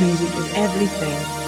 Music is everything.